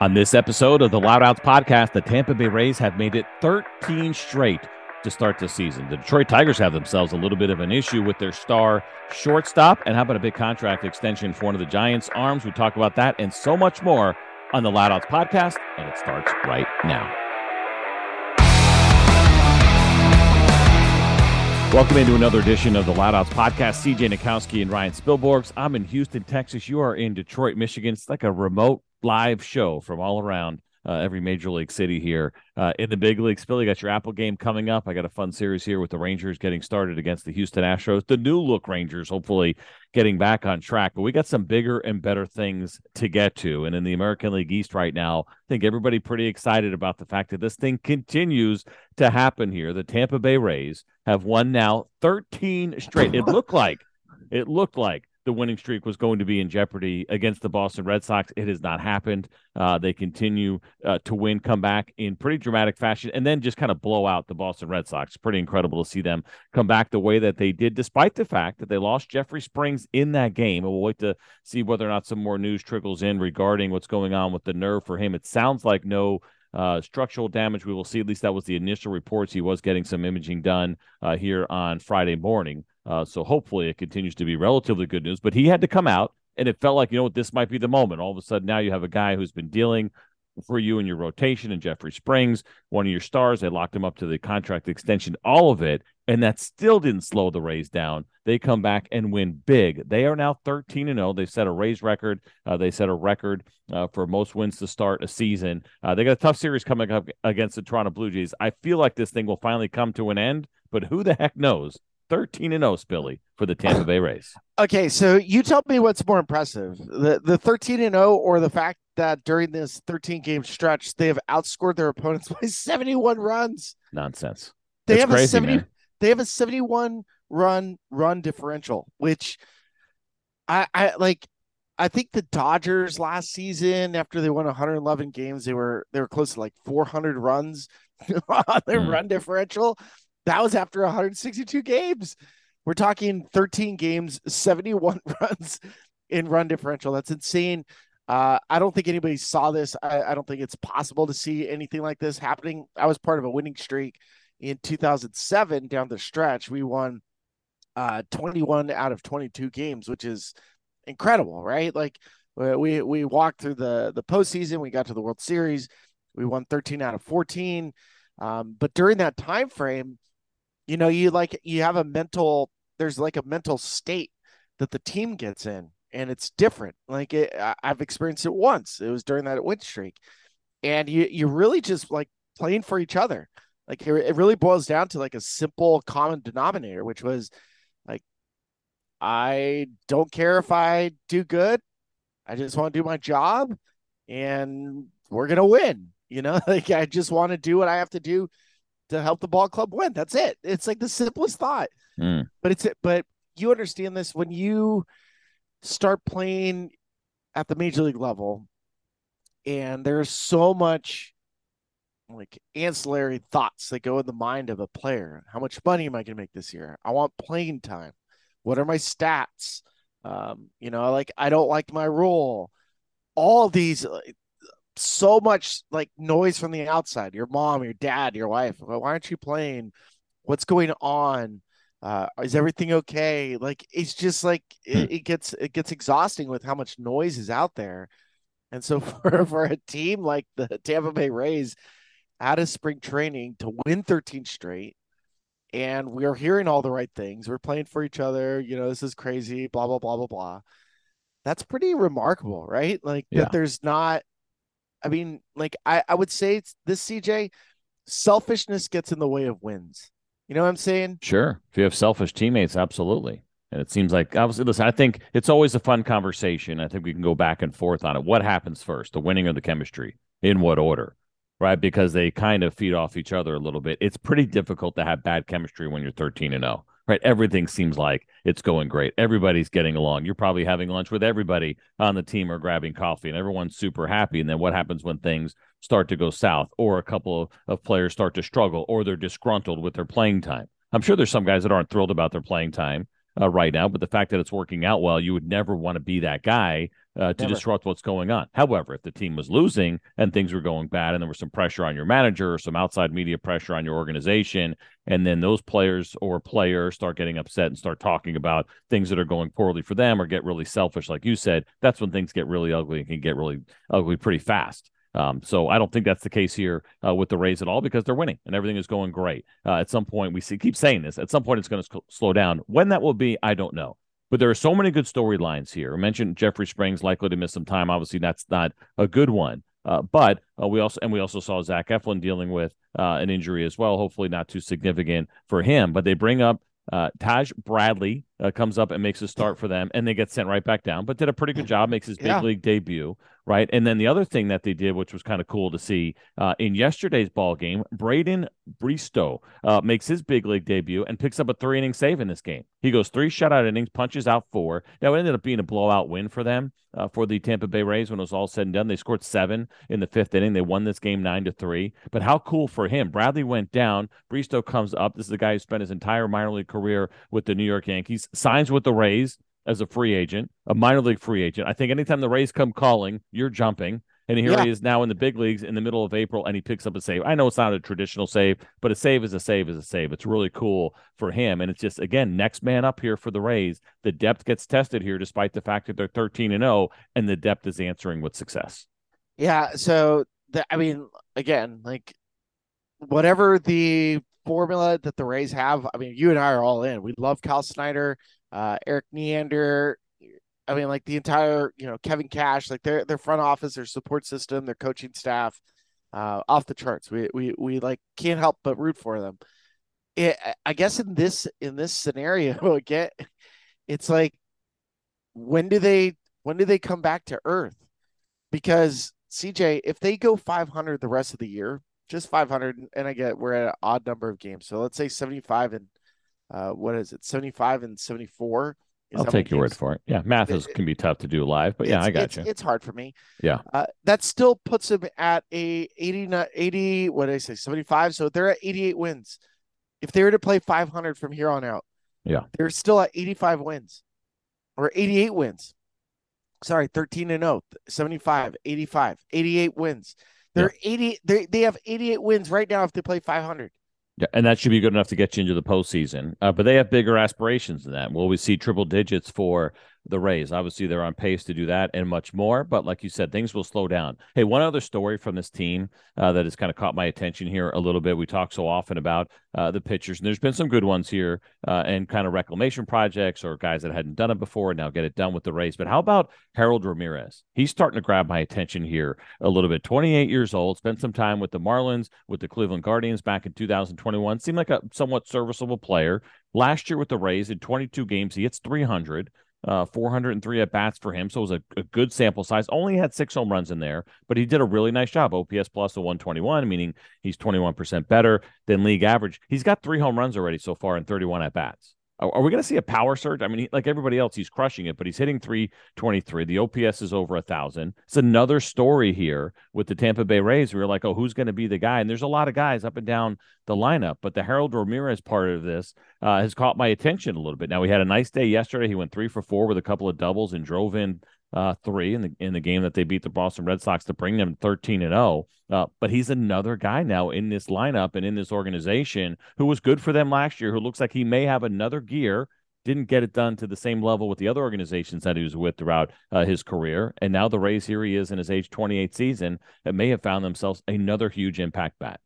On this episode of the Loud Outs podcast, the Tampa Bay Rays have made it 13 straight to start the season. The Detroit Tigers have themselves a little bit of an issue with their star shortstop. And how about a big contract extension for one of the Giants' arms? We talk about that and so much more on the Loud Outs podcast, and it starts right now. Welcome into another edition of the Loud Outs podcast. CJ Nitkowski and Ryan Spilborghs. I'm in Houston, Texas. You are in Detroit, Michigan. It's like a remote live show from all around uh, every major league city here uh, in the big leagues. Spilly got your Apple game coming up. I got a fun series here with the Rangers getting started against the Houston Astros, the new look Rangers, hopefully getting back on track. But we got some bigger and better things to get to. And in the American League East right now, I think everybody pretty excited about the fact that this thing continues to happen here. The Tampa Bay Rays have won now 13 straight. It looked like it looked like the winning streak was going to be in jeopardy against the Boston Red Sox. It has not happened. Uh, they continue uh, to win, come back in pretty dramatic fashion, and then just kind of blow out the Boston Red Sox. Pretty incredible to see them come back the way that they did, despite the fact that they lost Jeffrey Springs in that game. And we'll wait to see whether or not some more news trickles in regarding what's going on with the nerve for him. It sounds like no uh, structural damage. We will see. At least that was the initial reports. He was getting some imaging done uh, here on Friday morning. Uh, so hopefully it continues to be relatively good news. But he had to come out, and it felt like, you know what, this might be the moment. All of a sudden, now you have a guy who's been dealing for you in your rotation and Jeffrey Springs, one of your stars. They locked him up to the contract extension, all of it. And that still didn't slow the Rays down. They come back and win big. They are now 13 and 0. They set a Rays record. Uh, they set a record uh, for most wins to start a season. Uh, they got a tough series coming up against the Toronto Blue Jays. I feel like this thing will finally come to an end, but who the heck knows? 13 and 0 Spilly for the Tampa Bay Rays. Okay, so you tell me what's more impressive, the the 13 and 0 or the fact that during this 13 game stretch they have outscored their opponents by 71 runs. Nonsense. They That's have crazy, a 70 man. they have a 71 run run differential, which I I like I think the Dodgers last season after they won 111 games, they were they were close to like 400 runs on their Hmm. run differential. That was after 162 games. We're talking 13 games, 71 runs in run differential. That's insane. Uh, I don't think anybody saw this. I, I don't think it's possible to see anything like this happening. I was part of a winning streak in 2007 down the stretch. We won uh, 21 out of 22 games, which is incredible, right? Like we we walked through the the postseason, we got to the World Series, we won 13 out of 14. Um, but during that time frame, you know, you like you have a mental. There's like a mental state that the team gets in, and it's different. Like it, I've experienced it once. It was during that win streak, and you you really just like playing for each other. Like it, it really boils down to like a simple common denominator, which was like, I don't care if I do good. I just want to do my job, and we're gonna win. You know, like I just want to do what I have to do to help the ball club win. That's it. It's like the simplest thought. Hmm. But it's it. but you understand this when you start playing at the major league level, and there's so much like ancillary thoughts that go in the mind of a player. How much money am I going to make this year? I want playing time. What are my stats? Um, you know, like I don't like my role. All these uh, so much like noise from the outside. Your mom, your dad, your wife why aren't you playing? What's going on? Uh, is everything okay? Like it's just like it, it gets it gets exhausting with how much noise is out there. And so for for a team like the Tampa Bay Rays out of spring training to win 13 straight, and we are hearing all the right things. We're playing for each other. You know, this is crazy. Blah blah blah blah blah. That's pretty remarkable, right? Like Yeah. that. There's not. I mean, like I I would say it's this CJ selfishness gets in the way of wins. You know what I'm saying? Sure. If you have selfish teammates, absolutely. And it seems like obviously listen, I think it's always a fun conversation. I think we can go back and forth on it. What happens first, the winning or the chemistry? In what order? Right? Because they kind of feed off each other a little bit. It's pretty difficult to have bad chemistry when you're 13 and 0. Right? Everything seems like it's going great. Everybody's getting along. You're probably having lunch with everybody on the team or grabbing coffee and everyone's super happy. And then what happens when things start to go south or a couple of, of players start to struggle or they're disgruntled with their playing time? I'm sure there's some guys that aren't thrilled about their playing time uh, right now, but the fact that it's working out well, you would never want to be that guy uh, to Never. disrupt what's going on. However, if the team was losing and things were going bad and there was some pressure on your manager or some outside media pressure on your organization, and then those players or players start getting upset and start talking about things that are going poorly for them or get really selfish, like you said, that's when things get really ugly and can get really ugly pretty fast. Um, so I don't think that's the case here uh, with the Rays at all because they're winning and everything is going great. Uh, at some point, we see, keep saying this. At some point, it's going to slow down. When that will be, I don't know. But there are so many good storylines here. I mentioned Jeffrey Springs likely to miss some time. Obviously, that's not a good one. Uh, but uh, we also and we also saw Zach Eflin dealing with uh, an injury as well. Hopefully, not too significant for him. But they bring up uh, Taj Bradley uh, comes up and makes a start for them, and they get sent right back down. But did a pretty good job, makes his big Yeah. league debut, right? And then the other thing that they did, which was kind of cool to see uh, in yesterday's ball game, Braden Bristo uh, makes his big league debut and picks up a three inning save in this game. He goes three shutout innings, punches out four. Now it ended up being a blowout win for them uh, for the Tampa Bay Rays when it was all said and done. They scored seven in the fifth inning. They won this game nine to three. But how cool for him! Bradley went down. Bristo comes up. This is the guy who spent his entire minor league career with the New York Yankees. Signs with the Rays as a free agent, a minor league free agent. I think anytime the Rays come calling, you're jumping. And here Yeah. he is now in the big leagues in the middle of April, and he picks up a save. I know it's not a traditional save, but a save is a save is a save. It's really cool for him. And it's just, again, next man up here for the Rays. The depth gets tested here, despite the fact that they're 13 and 0, and the depth is answering with success. Yeah, so the, I mean, again, like whatever the formula that the Rays have, I mean, you and I are all in. We love Kyle Snyder, uh, Erik Neander. I mean, like the entire, you know, Kevin Cash, like their their front office, their support system, their coaching staff, uh, off the charts. We we we like can't help but root for them. It, I guess in this in this scenario, again, it's like when do they when do they come back to earth? Because CJ, if they go 500 the rest of the year, just 500, and I get we're at an odd number of games, so let's say 75 and uh, what is it, 75 and 74? Is I'll take your word for it. Yeah, math is, It- can be tough to do live, but yeah, I got it's, you. It's hard for me. Yeah. Uh, that still puts them at a 80, 80, what did I say, 75? So they're at 88 wins. If they were to play 500 from here on out, Yeah. they're still at 85 wins or 88 wins. Sorry, 13 and 0, 75, 85, 88 wins. They're 80, they, they have 88 wins right now if they play 500. Yeah, and that should be good enough to get you into the postseason. Uh, but they have bigger aspirations than that. Will we see triple digits for the Rays? Obviously, they're on pace to do that and much more. But like you said, things will slow down. Hey, one other story from this team uh, that has kind of caught my attention here a little bit. We talk so often about uh, the pitchers, and there's been some good ones here uh, and kind of reclamation projects or guys that hadn't done it before and now get it done with the Rays. But how about Harold Ramirez? He's starting to grab my attention here a little bit. 28 years old, spent some time with the Marlins, with the Cleveland Guardians back in 2021. Seemed like a somewhat serviceable player. Last year with the Rays, in 22 games, he hits 300. Uh, 403 at bats for him, so it was a, a good sample size. Only had six home runs in there, but he did a really nice job. OPS plus a 121, meaning he's 21% better than league average. He's got three home runs already so far in 31 at bats. Are, we going to see a power surge? I mean, like everybody else, he's crushing it, but he's hitting 323. The OPS is over a thousand. It's another story here with the Tampa Bay Rays. We are like, oh, who's going to be the guy? And there's a lot of guys up and down the lineup, but the Harold Ramirez part of this uh, has caught my attention a little bit. Now, we had a nice day yesterday. He went three for four with a couple of doubles and drove in uh, three in the in the game that they beat the Boston Red Sox to bring them 13 and 0. Uh, but he's another guy now in this lineup and in this organization who was good for them last year, who looks like he may have another gear. Didn't get it done to the same level with the other organizations that he was with throughout uh, his career. And now the Rays, here he is in his age 28 season, that may have found themselves another huge impact bat.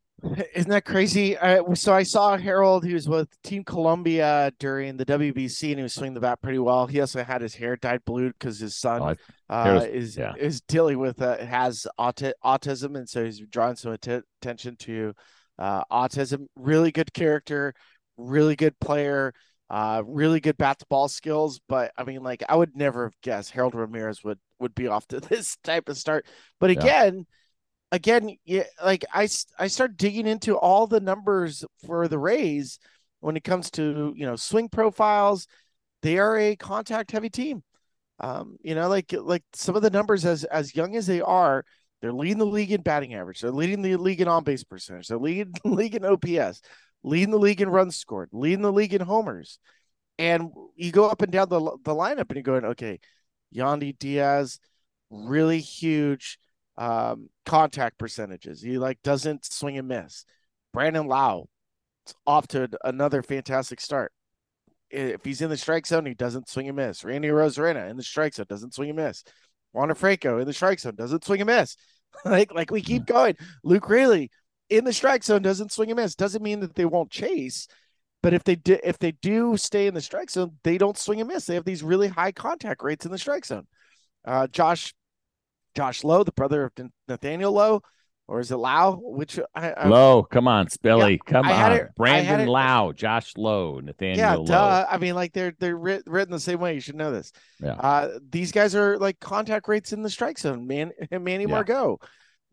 Isn't that crazy? Uh, so I saw Harold. He was with Team Colombia during the WBC, and he was swinging the bat pretty well. He also had his hair dyed blue because his son Oh, uh, is yeah. is dealing with uh, has auti- autism, and so he's drawing some att- attention to uh, autism. Really good character, really good player, uh, really good bat to ball skills. But I mean, like I would never have guessed Harold Ramirez would would be off to this type of start. But Yeah. Again yeah, like I, I start digging into all the numbers for the Rays when it comes to, you know, swing profiles. They are a contact heavy team. Um, you know, like like some of the numbers as as young as they are, they're leading the league in batting average. They're leading the league in on base percentage. They're leading the league in OPS, leading the league in runs scored, leading the league in homers. And you go up and down the the lineup, and you're going, okay, Yandy Diaz, really huge um, contact percentages. He like doesn't swing and miss. Brandon Lowe, off to another fantastic start. If he's in the strike zone, he doesn't swing and miss. Randy Arozarena in the strike zone doesn't swing and miss. Wander Franco in the strike zone doesn't swing and miss. like like we keep going. Luke Raley in the strike zone doesn't swing and miss. Doesn't mean that they won't chase, but if they do if they do stay in the strike zone, they don't swing and miss. They have these really high contact rates in the strike zone. Uh, Josh Josh Lowe, the brother of Nathaniel Lowe, or is it Lau? Which I, I Lowe, come on, Spilly, Yeah, come on, it- Brandon Lowe, Josh Lowe, Nathaniel yeah, Lowe. duh. I mean, like they're they're writ- written the same way. You should know this. Yeah. Uh, these guys are like contact rates in the strike zone. Man, Manny Yeah. Margot,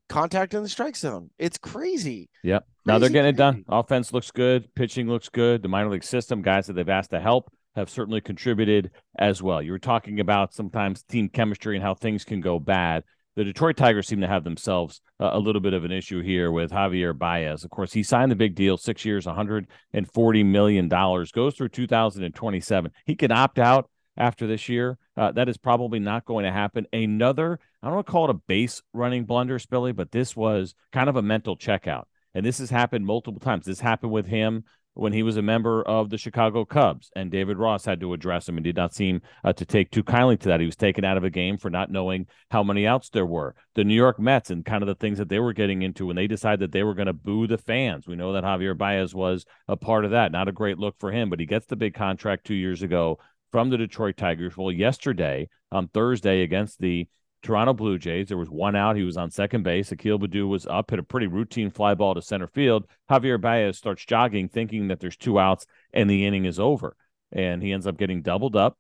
contact in the strike zone. It's crazy. Yep. Now they're Crazy, getting it done. Offense looks good. Pitching looks good. The minor league system, guys that they've asked to help, have certainly contributed as well. You were talking about sometimes team chemistry and how things can go bad. The Detroit Tigers seem to have themselves a little bit of an issue here with Javier Baez. Of course, he signed the big deal, six years, $140 million, goes through 2027. He can opt out after this year. Uh, that is probably not going to happen. Another, I don't want to call it a base running blunder, Spilly, but this was kind of a mental checkout. And this has happened multiple times. This happened with him when he was a member of the Chicago Cubs, and David Ross had to address him and did not seem uh, to take too kindly to that. He was taken out of a game for not knowing how many outs there were. The New York Mets and kind of the things that they were getting into when they decided that they were going to boo the fans. We know that Javier Baez was a part of that. Not a great look for him, but he gets the big contract two years ago from the Detroit Tigers. Well, yesterday on Thursday against the Toronto Blue Jays. There was one out. He was on second base. Akil Baddoo was up, hit a pretty routine fly ball to center field. Javier Baez starts jogging, thinking that there's two outs and the inning is over. And he ends up getting doubled up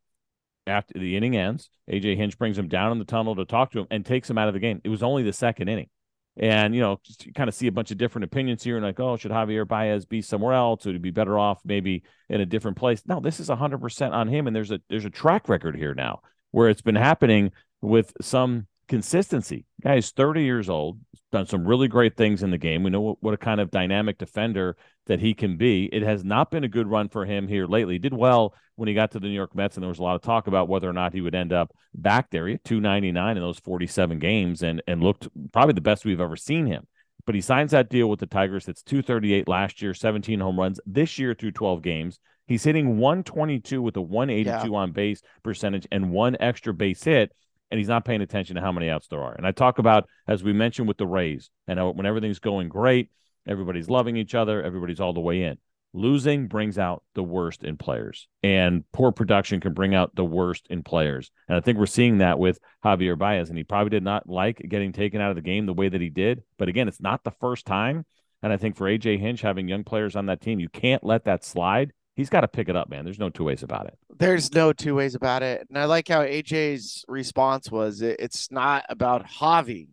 after the inning ends. AJ Hinch brings him down in the tunnel to talk to him and takes him out of the game. It was only the second inning. And, you know, just kind of see a bunch of different opinions here and like, oh, should Javier Baez be somewhere else? Would he be better off maybe in a different place? No, this is 100% on him. And there's a there's a track record here now where it's been happening with some consistency. Guy's 30 years old, done some really great things in the game. We know what, what a kind of dynamic defender that he can be. It has not been a good run for him here lately. He did well when he got to the New York Mets, and there was a lot of talk about whether or not he would end up back there. He had 299 in those 47 games and, and looked probably the best we've ever seen him. But he signs that deal with the Tigers. That's 238 last year, 17 home runs this year through 12 games. He's hitting 122 with a 182 on base percentage and one extra base hit and he's not paying attention to how many outs there are. And I talk about, as we mentioned with the Rays, and how when everything's going great, everybody's loving each other, everybody's all the way in. Losing brings out the worst in players, and poor production can bring out the worst in players. And I think we're seeing that with Javier Baez, and he probably did not like getting taken out of the game the way that he did. But again, it's not the first time. And I think for AJ Hinch having young players on that team, you can't let that slide. He's got to pick it up, man. There's no two ways about it. There's no two ways about it. And I like how AJ's response was it, it's not about Javi.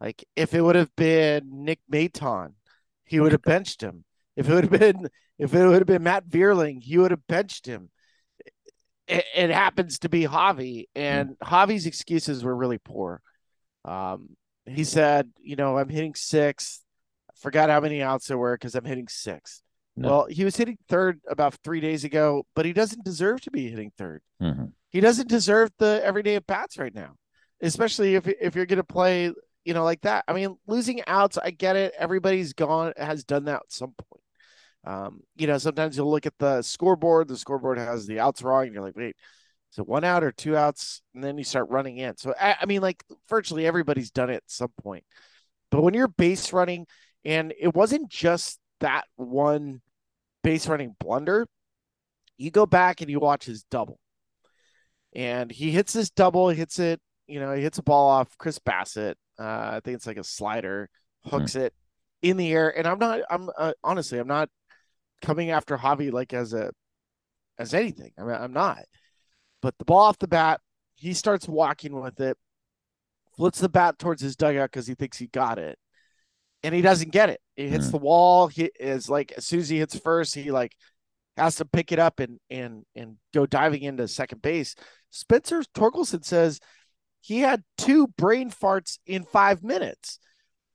Like if it would have been Nick Maton, he would have benched him. If it would have been if it would have been Matt Vierling, he would have benched him. It, it happens to be Javi, and Javi's excuses were really poor. Um, he said, you know, I'm hitting sixth. I forgot how many outs there were because I'm hitting sixth. No. Well, he was hitting third about three days ago, but he doesn't deserve to be hitting third. Mhm. He doesn't deserve the everyday at bats right now, especially if if you're going to play, you know, like that. I mean, losing outs, I get it. Everybody's gone has done that at some point. Um, you know, sometimes you'll look at the scoreboard. The scoreboard has the outs wrong, and you're like, wait, is it one out or two outs? And then you start running in. So I, I mean, like virtually everybody's done it at some point. But when you're base running, and it wasn't just that one base running blunder, you go back and you watch his double. And he hits this double, hits it, you know, he hits a ball off Chris Bassitt. Uh, I think it's like a slider, hooks it in the air. And I'm not, I'm uh, honestly, I'm not coming after Javi like as a, as anything. I mean, I'm not. But the ball off the bat, he starts walking with it, flips the bat towards his dugout because he thinks he got it and he doesn't get it. It hits Hmm. the wall. He is like as soon as he hits first, he like has to pick it up and and and go diving into second base. Spencer Torkelson says he had two brain farts in five minutes.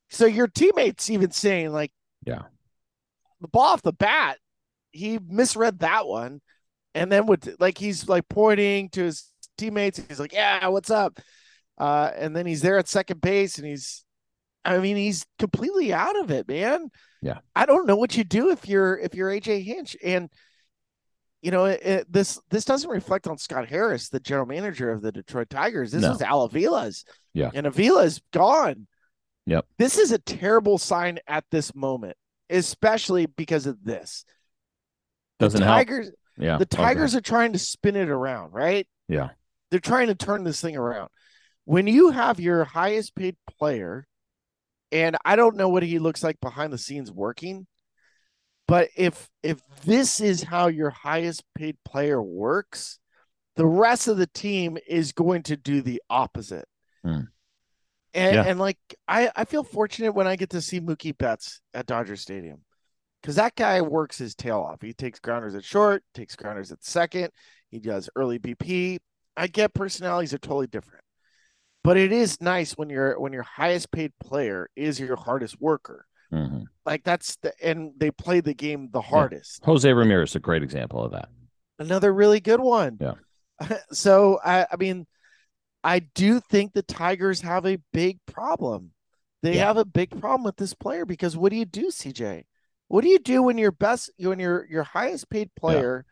So your teammates even saying like, Yeah. the ball off the bat, he misread that one, and then with like he's like pointing to his teammates. He's like, "Yeah, what's up?" Uh, and then he's there at second base, and he's, I mean, he's completely out of it, man. Yeah. I don't know what you do if you're if you're AJ Hinch, and you know, it, it, this this doesn't reflect on Scott Harris, the general manager of the Detroit Tigers. This No. is Al Avila's. Yeah. And Avila's gone. Yep. This is a terrible sign at this moment, especially because of this. Doesn't the help. Tigers, Yeah. the Okay. Tigers are trying to spin it around, right? Yeah. They're trying to turn this thing around. When you have your highest paid player, and I don't know what he looks like behind the scenes working, but if if this is how your highest paid player works, the rest of the team is going to do the opposite. Hmm. And Yeah. and like I I feel fortunate when I get to see Mookie Betts at Dodger Stadium. Because that guy works his tail off. He takes grounders at short, takes grounders at second. He does early BP. I get personalities are totally different, but it is nice when your when your highest paid player is your hardest worker. Mhm. Like that's the and they play the game the hardest. Jose Ramirez is a great example of that. Another really good one. Yeah. So I I mean, I do think the Tigers have a big problem. They Yeah. have a big problem with this player because what do you do, CJ? What do you do when your best when your your highest paid player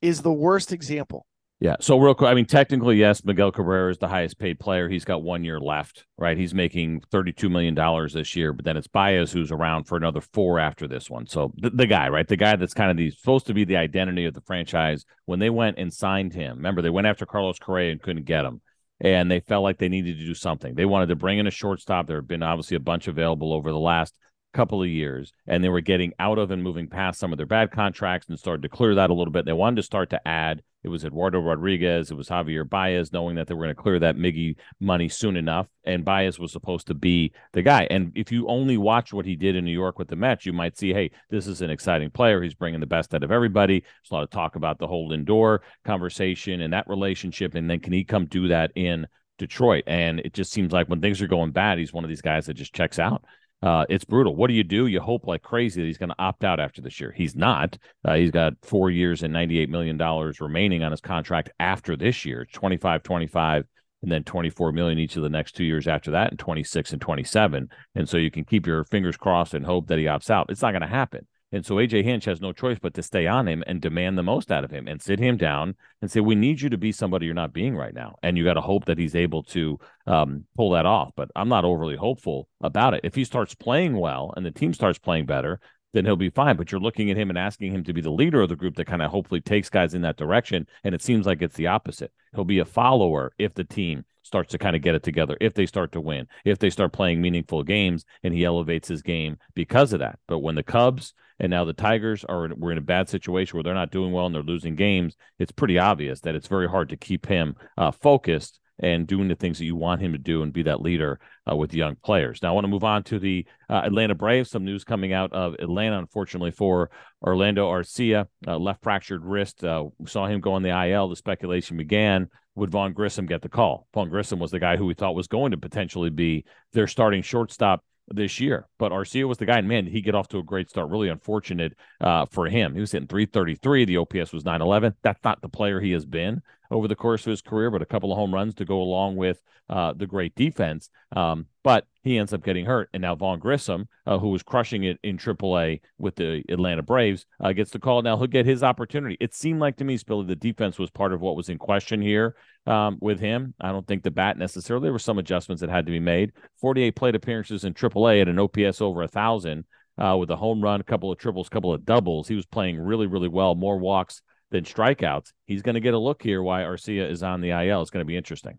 is the worst example? Yeah. So real quick, I mean, technically, yes, Miguel Cabrera is the highest paid player. He's got one year left, right? He's making thirty-two million dollars this year, but then it's Baez who's around for another four after this one. So the, the guy, right, the guy that's kind of the supposed to be the identity of the franchise. When they went and signed him, remember they went after Carlos Correa and couldn't get him, and they felt like they needed to do something. They wanted to bring in a shortstop. There have been obviously a bunch available over the last couple of years, and they were getting out of and moving past some of their bad contracts and started to clear that a little bit. They wanted to start to add. It was Eduardo Rodriguez, it was Javier Baez, knowing that they were going to clear that Miggy money soon enough. And Baez was supposed to be the guy. And if you only watch what he did in New York with the Mets, you might see, hey, this is an exciting player. He's bringing the best out of everybody. There's a lot of talk about the whole Lindor conversation and that relationship. And then can he come do that in Detroit? And it just seems like when things are going bad, he's one of these guys that just checks out. Uh, it's brutal. What do you do? You hope like crazy that he's going to opt out after this year. He's not. Uh, he's got four years and $98 million remaining on his contract after this year 25, 25, and then 24 million each of the next two years after that, and 26 and 27. And so you can keep your fingers crossed and hope that he opts out. It's not going to happen. And so AJ Hinch has no choice but to stay on him and demand the most out of him and sit him down and say, We need you to be somebody you're not being right now. And you got to hope that he's able to um, pull that off. But I'm not overly hopeful about it. If he starts playing well and the team starts playing better, then he'll be fine. But you're looking at him and asking him to be the leader of the group that kind of hopefully takes guys in that direction. And it seems like it's the opposite. He'll be a follower if the team starts to kind of get it together, if they start to win, if they start playing meaningful games, and he elevates his game because of that. But when the Cubs and now the Tigers are we're in a bad situation where they're not doing well and they're losing games, it's pretty obvious that it's very hard to keep him uh, focused and doing the things that you want him to do and be that leader uh, with young players. Now, I want to move on to the uh, Atlanta Braves. Some news coming out of Atlanta, unfortunately, for Orlando Arcia, uh, left fractured wrist. Uh, we saw him go on the IL. The speculation began. Would Vaughn Grissom get the call? Vaughn Grissom was the guy who we thought was going to potentially be their starting shortstop this year. But Arcia was the guy, and man, he get off to a great start. Really unfortunate uh, for him. He was hitting 333. The OPS was 911. That's not the player he has been over the course of his career, but a couple of home runs to go along with uh, the great defense. Um, but he ends up getting hurt. And now Vaughn Grissom, uh, who was crushing it in AAA with the Atlanta Braves, uh, gets the call. Now he'll get his opportunity. It seemed like to me, Spilly, the defense was part of what was in question here um, with him. I don't think the bat necessarily. There were some adjustments that had to be made. 48 plate appearances in AAA at an OPS over a thousand. Uh, with a home run, a couple of triples, a couple of doubles. He was playing really, really well. More walks than strikeouts. He's going to get a look here why Arcia is on the IL. It's going to be interesting.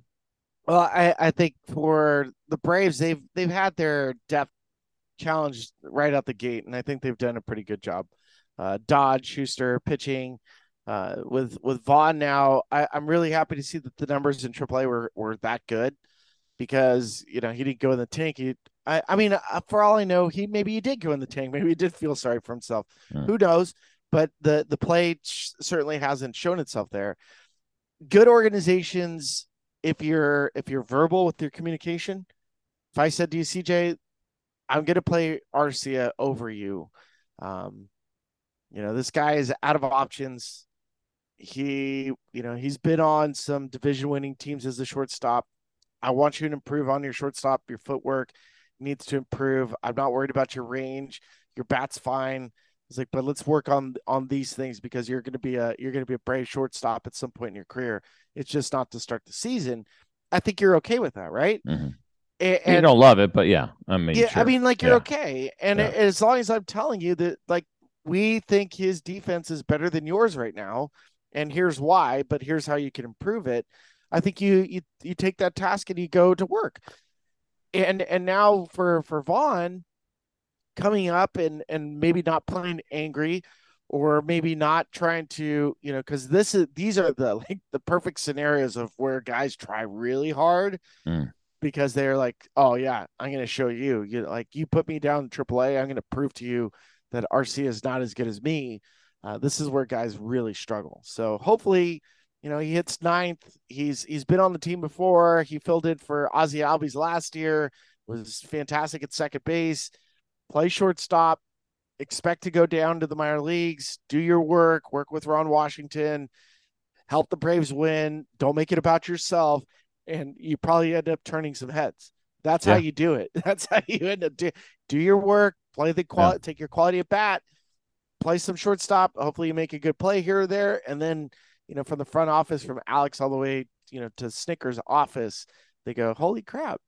Well, I, I think for the Braves, they've they've had their depth challenge right out the gate, and I think they've done a pretty good job. Uh, Dodge, Shuster pitching uh, with with Vaughn now. I, I'm really happy to see that the numbers in AAA were were that good because you know he didn't go in the tank. He, I, I mean, uh, for all I know, he maybe he did go in the tank. Maybe he did feel sorry for himself. Hmm. Who knows? But the the play certainly hasn't shown itself there. Good organizations, if you're if you're verbal with your communication, if I said to you, CJ, I'm gonna play Arcia over you, um, you know, this guy is out of options. He, you know, he's been on some division winning teams as a shortstop. I want you to improve on your shortstop. Your footwork needs to improve. I'm not worried about your range. Your bat's fine. He's like, but let's work on on these things because you're going to be a you're going to be a brave shortstop at some point in your career. It's just not to start the season. I think you're okay with that, right? Mm-hmm. And, and, you don't love it, but yeah, I mean, yeah, sure. I mean, like you're yeah. okay, and yeah. as long as I'm telling you that, like, we think his defense is better than yours right now, and here's why, but here's how you can improve it. I think you you you take that task and you go to work, and and now for for Vaughn, coming up and and maybe not playing angry or maybe not trying to you know because this is these are the like the perfect scenarios of where guys try really hard mm. because they're like oh yeah i'm going to show you you like you put me down in aaa i'm going to prove to you that Arcia is not as good as me. Uh, this is where guys really struggle. So hopefully you know he hits ninth. He's he's been on the team before. He filled in for Ozzie Albies last year was fantastic at second base play shortstop, expect to go down to the minor leagues, do your work, work with Ron Washington, help the Braves win. Don't make it about yourself. And you probably end up turning some heads. That's yeah. how you do it. That's how you end up do do your work, play the quality, yeah. take your quality at bat, play some shortstop. Hopefully you make a good play here or there. And then, you know, from the front office, from Alex all the way, you know, to Snitker's office, they go, Holy crap,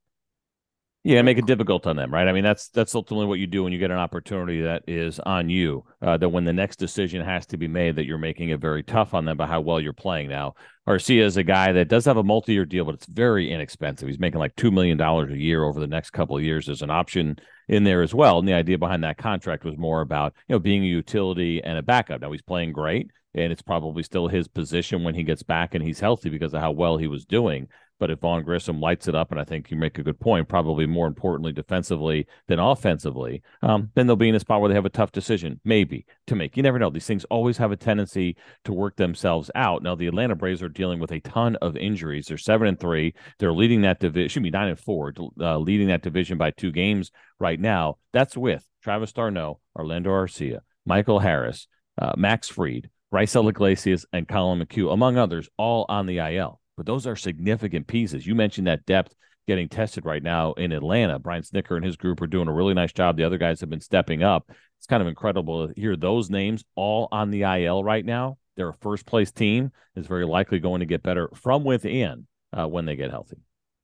yeah, make it difficult on them, right? I mean, that's that's ultimately what you do when you get an opportunity that is on you. Uh, that when the next decision has to be made, that you're making it very tough on them by how well you're playing. Now, Arcia is a guy that does have a multi-year deal, but it's very inexpensive. He's making like two million dollars a year over the next couple of years. There's an option in there as well, and the idea behind that contract was more about you know being a utility and a backup. Now he's playing great, and it's probably still his position when he gets back and he's healthy because of how well he was doing. But if Vaughn Grissom lights it up, and I think you make a good point, probably more importantly defensively than offensively, um, then they'll be in a spot where they have a tough decision, maybe, to make. You never know. These things always have a tendency to work themselves out. Now, the Atlanta Braves are dealing with a ton of injuries. They're seven and three. They're leading that division, should be nine and four, uh, leading that division by two games right now. That's with Travis d'Arnaud, Orlando Arcia, Michael Harris, uh, Max Fried, Raisel Iglesias, and Collin McHugh, among others, all on the IL but those are significant pieces. You mentioned that depth getting tested right now in Atlanta. Brian Snitker and his group are doing a really nice job. The other guys have been stepping up. It's kind of incredible to hear those names all on the IL right now. They're a first place team is very likely going to get better from within uh, when they get healthy.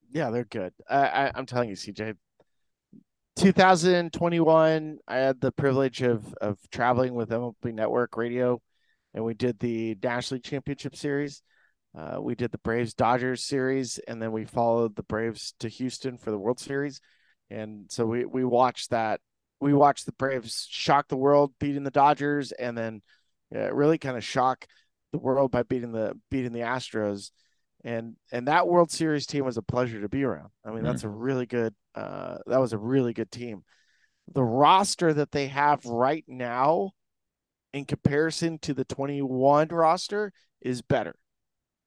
Yeah, they're good. I, I'm telling you, CJ. 2021, I had the privilege of of traveling with MLB Network Radio, and we did the National League Championship Series. Uh, we did the Braves Dodgers series, and then we followed the Braves to Houston for the World Series. And so we we watched that. We watched the Braves shock the world, beating the Dodgers, and then uh, really kind of shock the world by beating the beating the Astros. And and that World Series team was a pleasure to be around. I mean, mm. that's a really good. Uh, that was a really good team. The roster that they have right now, in comparison to the 21 roster, is better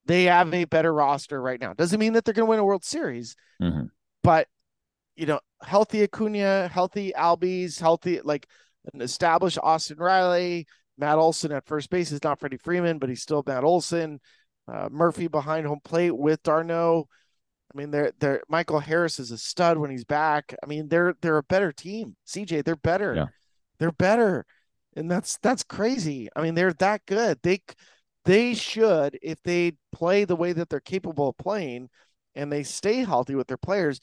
they have a better roster right now. Doesn't mean that they're going to win a World Series, mm-hmm. but you know, healthy Acuna, healthy Albies, healthy like an established Austin Riley, Matt Olson at first base is not Freddie Freeman, but he's still Matt Olson. Uh, Murphy behind home plate with d'Arnaud. I mean, they're they're Michael Harris is a stud when he's back. I mean, they're they're a better team. CJ, they're better. Yeah. They're better, and that's that's crazy. I mean, they're that good. They they should, if they play the way that they're capable of playing and they stay healthy with their players,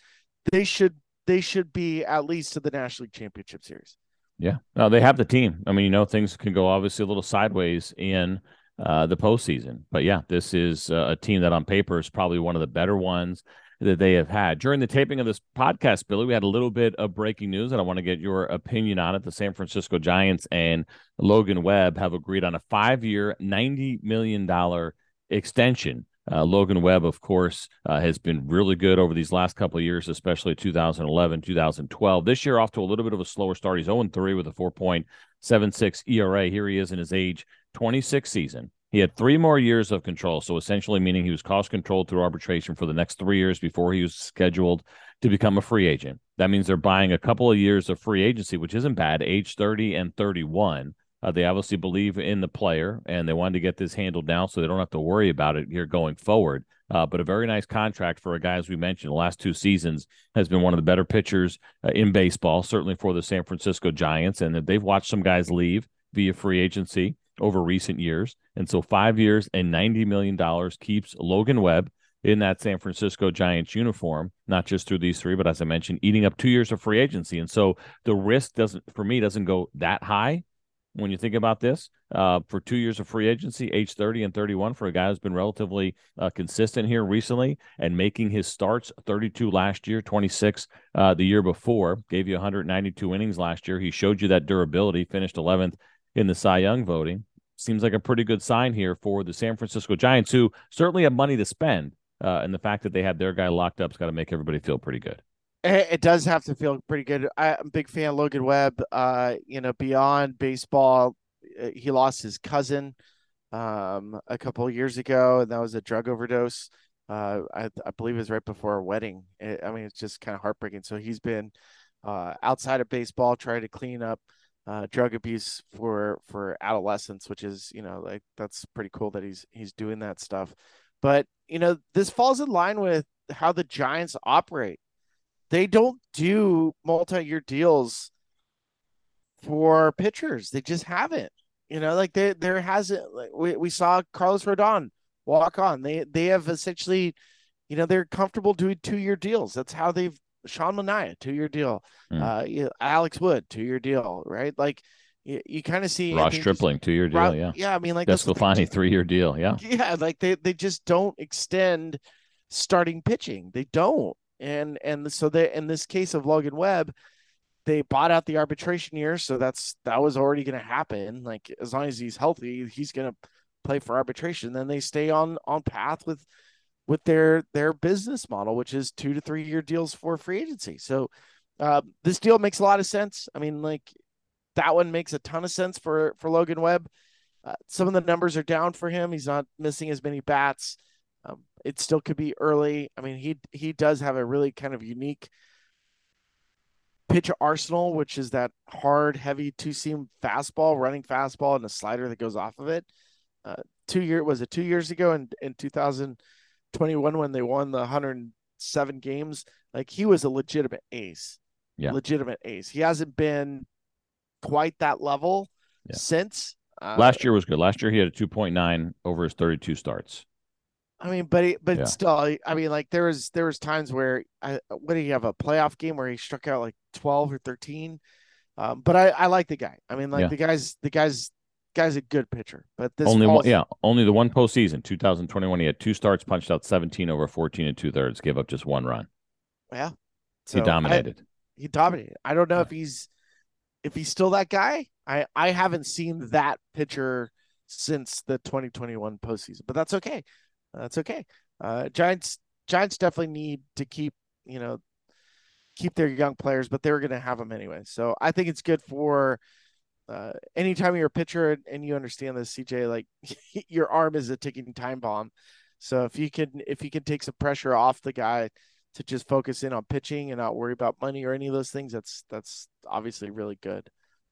they should they should be at least to the National League Championship Series. Yeah, no, they have the team. I mean, you know, things can go obviously a little sideways in uh, the postseason, but yeah, this is uh, a team that on paper is probably one of the better ones that they have had. During the taping of this podcast, Spilly, we had a little bit of breaking news, and I want to get your opinion on it. The San Francisco Giants and Logan Webb have agreed on a five year, $90 million extension. Uh, Logan Webb, of course, uh, has been really good over these last couple of years, especially 2011, 2012. This year, off to a little bit of a slower start. He's 0 3 with a 4.76 ERA. Here he is in his age 26 season. He had three more years of control, so essentially meaning he was cost controlled through arbitration for the next three years before he was scheduled to become a free agent. That means they're buying a couple of years of free agency, which isn't bad, age 30 and 31. Uh, they obviously believe in the player and they wanted to get this handled now so they don't have to worry about it here going forward. uh, but a very nice contract for a guy, as we mentioned, the last two seasons has been one of the better pitchers uh, in baseball, certainly for the San Francisco Giants. And they've watched some guys leave via free agency over recent years. And so five years and $90 million keeps Logan Webb in that San Francisco Giants uniform, not just through these three, but as I mentioned, eating up two years of free agency. And so the risk doesn't, for me, doesn't go that high when you think about this uh, for two years of free agency, age 30 and 31 for a guy who's been relatively uh, consistent here recently and making his starts 32 last year, 26 uh, the year before, gave you 192 innings last year. He showed you that durability, finished 11th in the Cy Young voting. Seems like a pretty good sign here for the San Francisco Giants, who certainly have money to spend. Uh, and the fact that they have their guy locked up has got to make everybody feel pretty good. It does have to feel pretty good. I'm a big fan Logan Webb. Uh, you know, beyond baseball, uh, he lost his cousin um, a couple years ago, and that was a drug overdose. Uh, I, I believe it was right before a wedding. It, I mean, it's just kind of heartbreaking. So he's been uh, outside of baseball, trying to clean up uh, drug abuse for for adolescents, which is you know like that's pretty cool that he's he's doing that stuff. But you know, this falls in line with how the Giants operate they don't do multi-year deals for pitchers. They just haven't. You know, like there there hasn't. Like we we saw Carlos Rodon walk on. They they have essentially, you know, they're comfortable doing two-year deals. That's how they've. Sean Manaea, two-year deal. Mm. Uh, you know, Alex Wood, two-year deal. Right, like you, you kind of see Ross Stripling, two-year deal. yeah, yeah. I mean, like DeSclafani, three-year deal. Yeah, yeah. Like they they just don't extend starting pitching. They don't and and so they in this case of Logan Webb, they bought out the arbitration year, so that's that was already going to happen. Like as long as he's healthy, he's going to play for arbitration. Then they stay on on path with with their their business model, which is two to three year deals for free agency. So uh, this deal makes a lot of sense. I mean, like that one makes a ton of sense for for Logan Webb. Uh, some of the numbers are down for him. He's not missing as many bats. Um, it still could be early. I mean, he he does have a really kind of unique pitch arsenal, which is that hard, heavy two seam fastball, running fastball, and a slider that goes off of it. Uh, two year was it two years ago in in 2021 when they won the 107 games. Like he was a legitimate ace, yeah, legitimate ace. He hasn't been quite that level yeah. since. Uh, Last year was good. Last year he had a 2.9 over his 32 starts. I mean, but he, but yeah. still, I mean, like there was there was times where I what did he have a playoff game where he struck out like twelve or thirteen. Um, but I I like the guy. I mean, like yeah. the guy's the guy's guy's a good pitcher. But this only one, yeah, only the one postseason, 2021. He had two starts, punched out 17 over 14 and two thirds, gave up just one run. Yeah, so he dominated. I, he dominated. I don't know yeah. if he's if he's still that guy. I I haven't seen that pitcher since the 2021 postseason, but that's okay that's okay. Uh, Giants Giants definitely need to keep you know keep their young players, but they're going to have them anyway. So I think it's good for uh, anytime you're a pitcher and, you understand this, CJ, like your arm is a ticking time bomb. So if you can if you can take some pressure off the guy to just focus in on pitching and not worry about money or any of those things, that's that's obviously really good.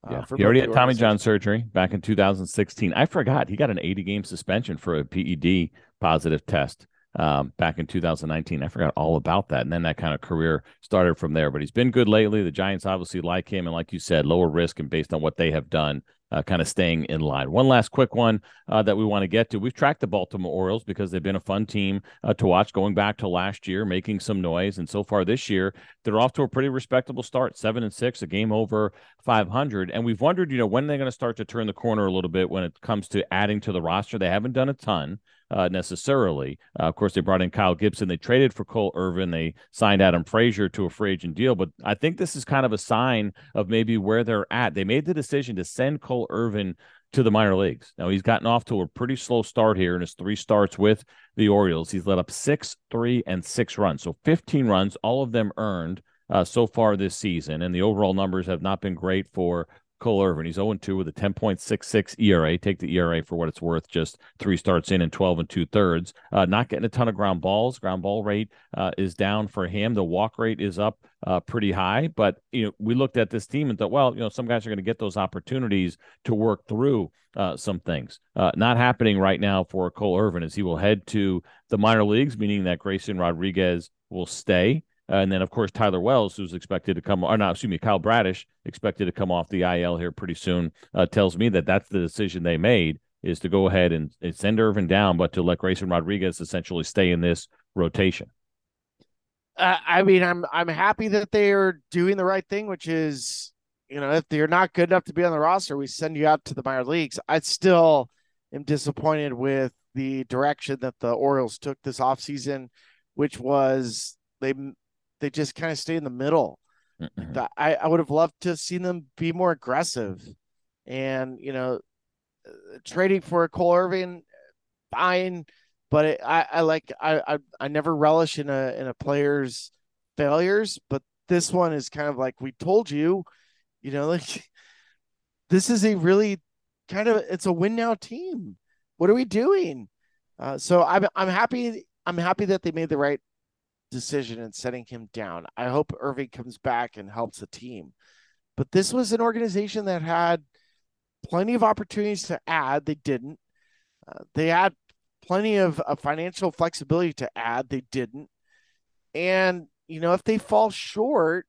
Uh, yeah, he already had Tommy John surgery back in 2016. I forgot he got an 80 game suspension for a PED positive test um, back in 2019. I forgot all about that. And then that kind of career started from there. But he's been good lately. The Giants obviously like him. And like you said, lower risk and based on what they have done, uh, kind of staying in line. One last quick one uh, that we want to get to. We've tracked the Baltimore Orioles because they've been a fun team uh, to watch going back to last year, making some noise. And so far this year, they're off to a pretty respectable start, seven and six, a game over 500. And we've wondered, you know, when they're going to start to turn the corner a little bit when it comes to adding to the roster. They haven't done a ton uh, necessarily. Uh, of course, they brought in Kyle Gibson. They traded for Cole Irvin. They signed Adam Frazier to a free agent deal. But I think this is kind of a sign of maybe where they're at. They made the decision to send Cole Irvin to the minor leagues. Now he's gotten off to a pretty slow start here in his three starts with the Orioles. He's let up six, three, and six runs. So 15 runs, all of them earned uh, so far this season. And the overall numbers have not been great for Cole Irvin. He's 0 2 with a 10.66 ERA. Take the ERA for what it's worth. Just three starts in and 12 and two thirds. Uh, not getting a ton of ground balls. Ground ball rate uh, is down for him. The walk rate is up uh, pretty high. But you know, we looked at this team and thought, well, you know, some guys are going to get those opportunities to work through uh, some things. Uh, not happening right now for Cole Irvin as he will head to the minor leagues, meaning that Grayson Rodriguez will stay. Uh, and then, of course, Tyler Wells, who's expected to come, or not, excuse me, Kyle Bradish, expected to come off the IL here pretty soon, uh, tells me that that's the decision they made is to go ahead and, and send Irvin down, but to let Grayson Rodriguez essentially stay in this rotation. Uh, I mean, I'm I'm happy that they are doing the right thing, which is, you know, if you're not good enough to be on the roster, we send you out to the minor leagues. I still am disappointed with the direction that the Orioles took this offseason, which was they they just kind of stay in the middle. Mm-hmm. I, I would have loved to have seen them be more aggressive and, you know, uh, trading for Cole Irvin, fine. But it, I, I like I, I I never relish in a in a player's failures, but this one is kind of like we told you, you know, like this is a really kind of it's a win now team. What are we doing? Uh, so I'm I'm happy I'm happy that they made the right decision and setting him down. I hope Irvin comes back and helps the team. But this was an organization that had plenty of opportunities to add. They didn't. Uh, they had plenty of, of financial flexibility to add. They didn't. And, you know, if they fall short,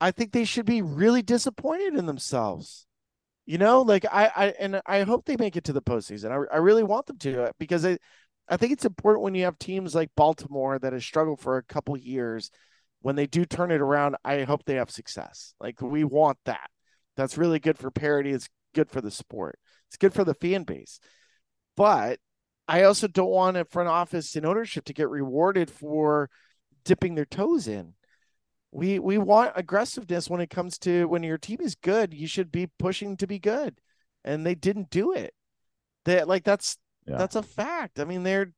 I think they should be really disappointed in themselves. You know, like I, I and I hope they make it to the postseason. I, I really want them to because I, I think it's important when you have teams like Baltimore that have struggled for a couple years. When they do turn it around, I hope they have success. Like we want that. That's really good for parity. It's good for the sport. It's good for the fan base. But I also don't want a front office and ownership to get rewarded for dipping their toes in. We we want aggressiveness when it comes to when your team is good, you should be pushing to be good. And they didn't do it. That like that's yeah. That's a fact. I mean, they're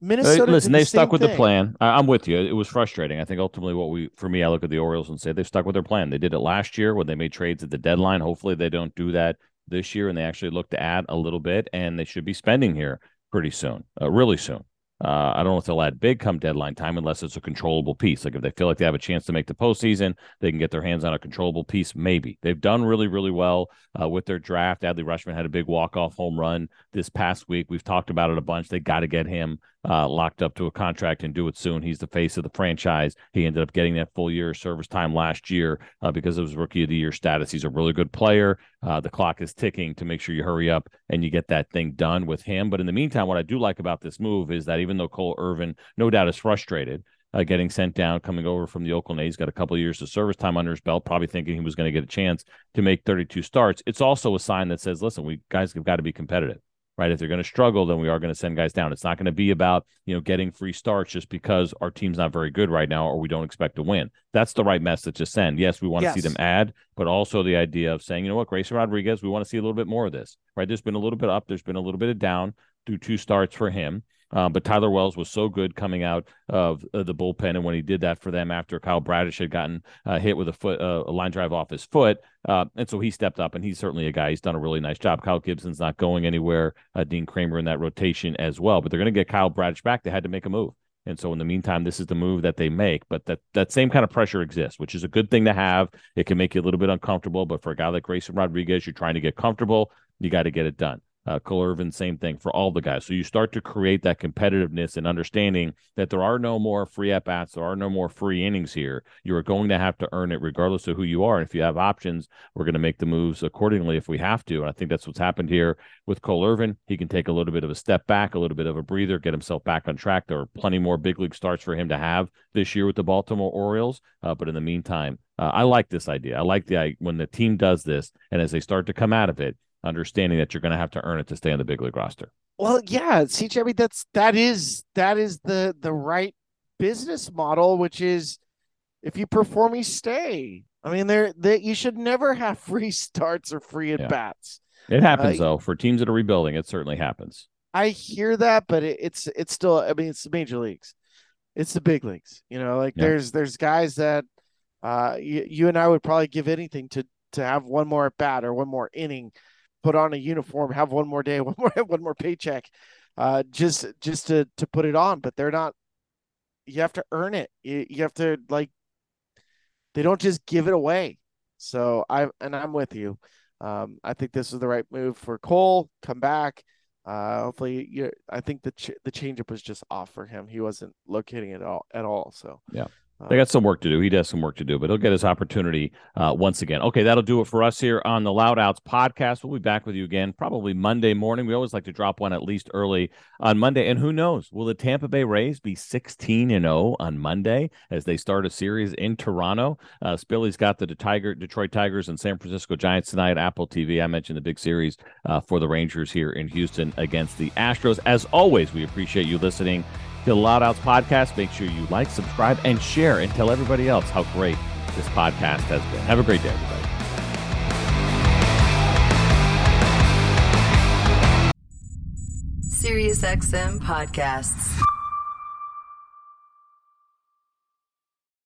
Minnesota. Listen, they stuck with thing. the plan. I, am with you. It was frustrating. I think ultimately, what we, for me, I look at the Orioles and say they've stuck with their plan. They did it last year when they made trades at the deadline. Hopefully, they don't do that this year and they actually look to add a little bit. And they should be spending here pretty soon, uh, really soon. Uh, I don't know if they'll add big come deadline time unless it's a controllable piece. Like if they feel like they have a chance to make the postseason, they can get their hands on a controllable piece. Maybe they've done really, really well uh, with their draft. Adley Rutschman had a big walk off home run this past week. We've talked about it a bunch. They got to get him uh, locked up to a contract and do it soon. He's the face of the franchise. He ended up getting that full year service time last year uh, because of his rookie of the year status. He's a really good player. Uh, the clock is ticking to make sure you hurry up and you get that thing done with him. But in the meantime, what I do like about this move is that even though Cole Irvin, no doubt, is frustrated, uh, getting sent down, coming over from the Oakland A's, got a couple of years of service time under his belt, probably thinking he was going to get a chance to make 32 starts. It's also a sign that says, listen, we guys have got to be competitive right? If they're going to struggle, then we are going to send guys down. It's not going to be about, you know, getting free starts just because our team's not very good right now or we don't expect to win. That's the right message to send. Yes, we want yes. to see them add, but also the idea of saying, you know what, Grayson Rodriguez, we want to see a little bit more of this, right? There's been a little bit up, there's been a little bit of down through two starts for him. Uh, but Tyler Wells was so good coming out of uh, the bullpen, and when he did that for them after Kyle Bradish had gotten uh, hit with a foot, uh, a line drive off his foot, uh, and so he stepped up, and he's certainly a guy. He's done a really nice job. Kyle Gibson's not going anywhere. Dean Kremer in that rotation as well, but they're going to get Kyle Bradish back. They had to make a move. And so in the meantime, this is the move that they make. But that that same kind of pressure exists, which is a good thing to have. It can make you a little bit uncomfortable, but for a guy like Grayson Rodriguez, you're trying to get comfortable. You got to get it done. Uh, Cole Irvin, same thing for all the guys. So you start to create that competitiveness and understanding that there are no more free at bats, there are no more free innings here. You are going to have to earn it regardless of who you are. And if you have options, we're going to make the moves accordingly if we have to. And I think that's what's happened here with Cole Irvin. He can take a little bit of a step back, a little bit of a breather, get himself back on track. There are plenty more big league starts for him to have this year with the Baltimore Orioles. Uh, but in the meantime, uh, I like this idea. I like the I, when the team does this, and as they start to come out of it, understanding that you're going to have to earn it to stay on the big league roster. Well, yeah, CJ, I mean that's that is that is the the right business model, which is if you perform, you stay. I mean, there that you should never have free starts or free at bats. Yeah. It happens uh, though for teams that are rebuilding. It certainly happens. I hear that, but it, it's it's still. I mean, it's the major leagues. It's the big leagues. You know, like yeah. there's there's guys that uh you, you and I would probably give anything to to have one more at bat or one more inning, put on a uniform, have one more day, one more one more paycheck, uh, just just to to put it on. But they're not. You have to earn it. You, you have to like. They don't just give it away. So I and I'm with you. Um, I think this is the right move for Cole. Come back. Uh, hopefully, you. I think the ch- the changeup was just off for him. He wasn't locating it all at all. So yeah, they got some work to do. He does some work to do, but he'll get his opportunity uh, once again. Okay, that'll do it for us here on the Loud Outs podcast. We'll be back with you again probably Monday morning. We always like to drop one at least early on Monday. And who knows? Will the Tampa Bay Rays be 16 and 0 on Monday as they start a series in Toronto? Uh, Spilly's got the Tiger, Detroit Tigers and San Francisco Giants tonight. Apple TV. I mentioned the big series uh, for the Rangers here in Houston against the Astros. As always, we appreciate you listening to the Loud Outs podcast. Make sure you like, subscribe, and share, and tell everybody else how great this podcast has been. Have a great day, everybody. SiriusXM podcasts.